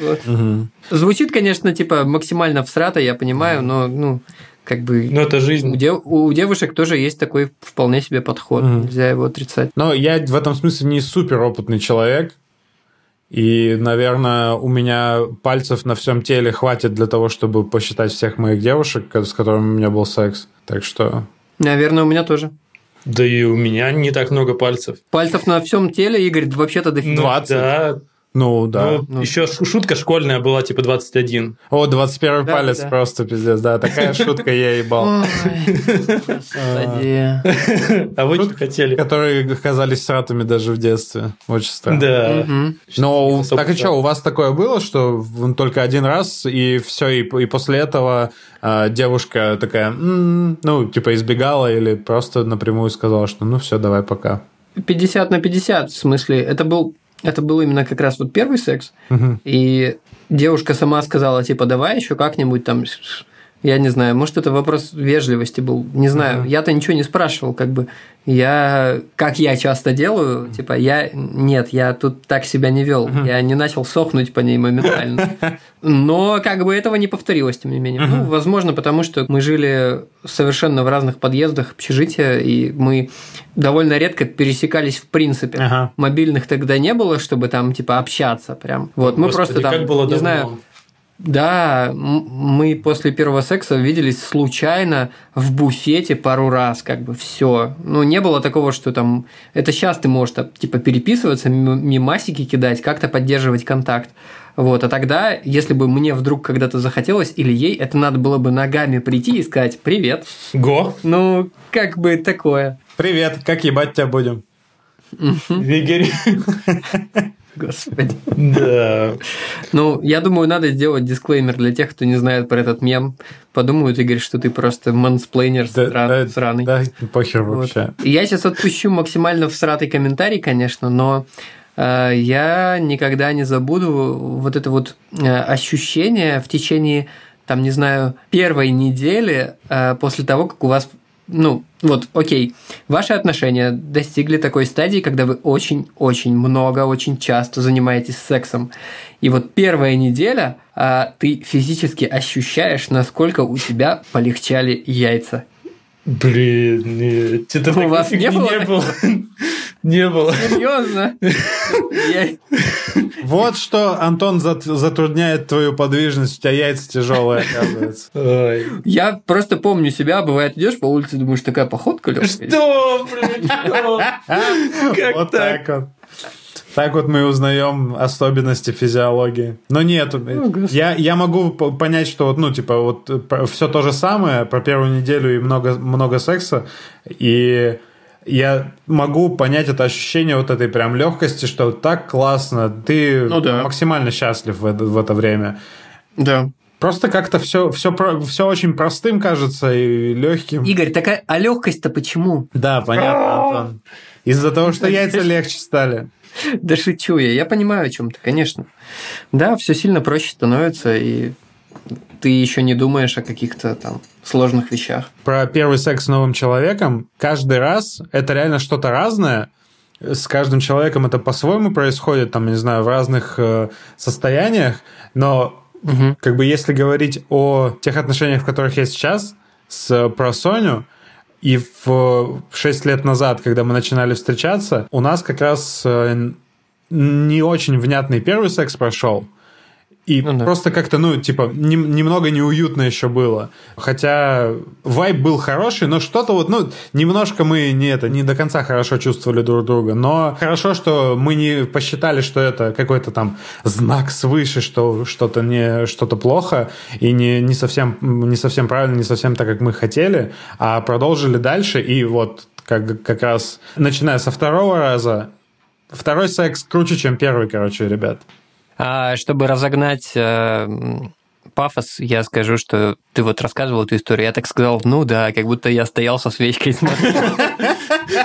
Вот. Мгм. Звучит, конечно, типа максимально всрато, я понимаю, но, ну, как бы Но это у, жизнь. дев- у девушек тоже есть такой вполне себе подход, Мгм. нельзя его отрицать. Но я в этом смысле не супер опытный человек. И, наверное, у меня пальцев на всем теле хватит для того, чтобы посчитать всех моих девушек, с которыми у меня был секс. Так что... Наверное, у меня тоже. Да и у меня не так много пальцев. Пальцев на всем теле, Игорь, вообще-то дофига. Ну, 20? Да. Ну, да. Ну, еще ш- шутка школьная была, типа 21. О, 21 Да, палец да, просто пиздец. Да, такая шутка я ебал. А вы что хотели? Которые казались сратами даже в детстве. Очень странно. Да. Но так и что, у вас такое было, что только один раз, и все, и, после этого а, девушка такая, «М, ну, типа избегала или просто напрямую сказала, что ну все, давай пока. 50 на 50, в смысле, это был, это был именно как раз вот первый секс, Мгм. и девушка сама сказала, типа, давай еще как-нибудь там, я не знаю, может, это вопрос вежливости был, не знаю, Мгм. я-то ничего не спрашивал, как бы, я, как я часто делаю, типа, я, нет, я тут так себя не вел, я не начал сохнуть по ней моментально, но как бы этого не повторилось, тем не менее. Ну, возможно, потому что мы жили совершенно в разных подъездах общежития, и мы довольно редко пересекались в принципе. Ага. Мобильных тогда не было, чтобы там типа общаться прям. Вот мы Господи, просто там, не знаю, да, мы после первого секса виделись случайно в буфете пару раз, как бы все. Ну, не было такого, что там... Это сейчас ты можешь типа переписываться, мимасики кидать, как-то поддерживать контакт. Вот, а тогда, если бы мне вдруг когда-то захотелось, или ей, это надо было бы ногами прийти и сказать «Привет». Го. Ну, как бы такое. Привет, как ебать тебя будем? Вигерь. Господи. Да. Ну, я думаю, надо сделать дисклеймер для тех, кто не знает про этот мем. Подумают, Игорь, что ты просто мансплейнер Да, сра- да, сраный. Да, похер Вот. вообще. Я сейчас отпущу максимально всратый комментарий, конечно, но э, я никогда не забуду вот это вот э, ощущение в течение, там, не знаю, первой недели э, после того, как у вас ну, вот, окей, ваши отношения достигли такой стадии, когда вы очень-очень много, очень часто занимаетесь сексом. И вот первая неделя а, ты физически ощущаешь, насколько у тебя полегчали яйца. Блин, нет. Это У вас не было Не было. Не было. Серьезно? Вот что, Антон, зат- затрудняет твою подвижность. У тебя яйца тяжелые, оказывается. Ой. Я просто помню себя, бывает, идешь по улице, думаешь, такая походка легкая. Что, блин? Как Вот так? так вот. Так вот мы узнаем особенности физиологии. Но нет, господи. я, я могу понять, что вот, ну, типа, вот все то же самое про первую неделю и много, много секса, и я могу понять это ощущение вот этой прям легкости, что так классно, ты Ну да. максимально счастлив в это, в это время. Да. Просто как-то все, все, все очень простым кажется и легким. Игорь, такая, а легкость-то почему? Да, понятно, Антон. Из-за того, что яйца легче стали. Да шучу я, я понимаю о чем ты, конечно. Да, все сильно проще становится, и ты еще не думаешь о каких-то там сложных вещах. про первый секс с новым человеком, каждый раз это реально что-то разное. с каждым человеком это по-своему происходит, там, не знаю, в разных э, состояниях, но Мгм. как бы если говорить о тех отношениях, в которых я сейчас с про Соню, и в 6 лет назад, когда мы начинали встречаться, у нас как раз э, не очень внятный первый секс прошел. И Ну да. просто как-то, ну, типа, нем- немного неуютно еще было. Хотя вайб был хороший, но что-то вот, ну, немножко мы не это, не до конца хорошо чувствовали друг друга. Но хорошо, что мы не посчитали, что это какой-то там знак свыше, что что-то не что-то плохо и не, не, совсем, не совсем правильно, не совсем так, как мы хотели, а продолжили дальше. И вот как, как раз начиная со второго раза, второй секс круче, чем первый, короче, ребят. А чтобы разогнать э, пафос, я скажу, что ты вот рассказывал эту историю, я так сказал, ну да, как будто я стоял со свечкой. смотрел.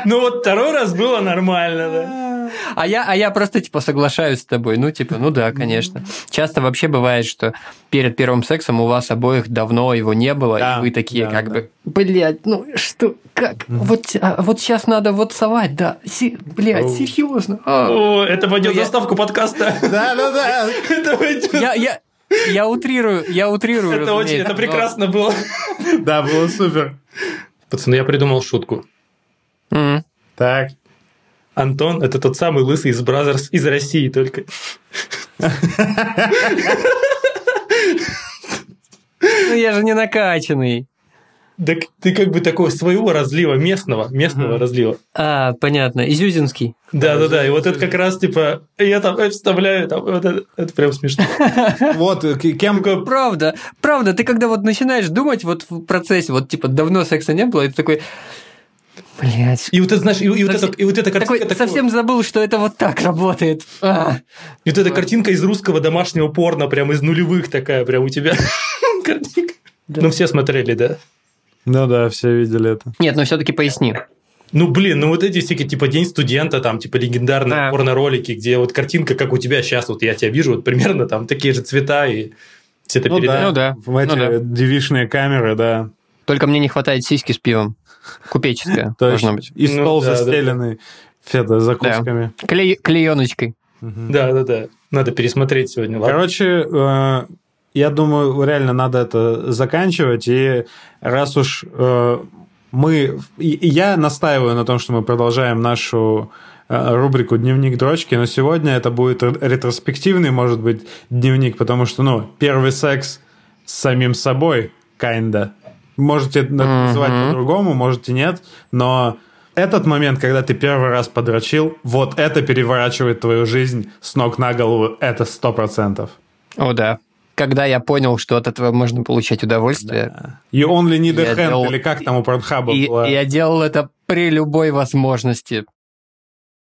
Ну вот второй раз было нормально, да. А я, а я просто типа соглашаюсь с тобой. Ну, типа, ну да, конечно. Часто вообще бывает, что перед первым сексом у вас обоих давно его не было, Да, и вы такие, да, как да. бы, блядь, ну что, как? Вот, а, вот сейчас надо вот совать, да. Си- блядь, Оу. серьезно. А. О, это пойдет Ну, я- заставку подкаста. Да, да, да. Это пойдет. Я, я, я утрирую, я утрирую. Это очень, это но- прекрасно было. Да, было супер. Пацаны, я придумал шутку. Так. Антон – это тот самый лысый из Brazzers из России только. Ну я же не накачанный. Так ты как бы такого своего разлива, местного, местного Мгм. разлива. А, понятно. Зюзинский. Да-да-да, и вот это как раз типа, я там вставляю, там, вот это, это прям смешно. Вот, э, кем... Правда, правда, ты когда вот начинаешь думать вот в процессе, вот типа давно секса не было, и ты такой, блядь, И вот это, знаешь, и, и вот, это, и вот эта такой, картинка такого- совсем забыл, что это вот так работает. А. и вот эта картинка из русского домашнего порно, прям из нулевых такая, прям у тебя картинка. Да. Ну, все смотрели, да? Ну да, все видели это. Нет, но все-таки поясни. Ну, блин, ну вот эти всякие, типа, День студента, там, типа, легендарные Да. порно-ролики, где вот картинка, как у тебя сейчас, вот я тебя вижу, вот примерно там такие же цвета, и все это Ну передают. Ну да, В эти ну да. девишные камеры, да. Только мне не хватает сиськи с пивом. Купеческая есть быть. И Ну стол да, да, застеленный фета закусками. Клееночкой. Да, да, да. Надо пересмотреть сегодня? Короче, э, я думаю, реально надо это заканчивать. И раз уж э, мы... и- Я настаиваю на том, что мы продолжаем нашу э, рубрику «Дневник дрочки», но сегодня это будет ре- ретроспективный, может быть, дневник, потому что, ну, первый секс с самим собой, kinda. Можете это называть по-другому, можете нет, но этот момент, когда ты первый раз подрочил, вот это переворачивает твою жизнь с ног на голову, это сто процентов. О, да. Когда я понял, что от этого можно получать удовольствие, You only need a hand, делал- или как там у Порнхаба и, было. я делал это при любой возможности.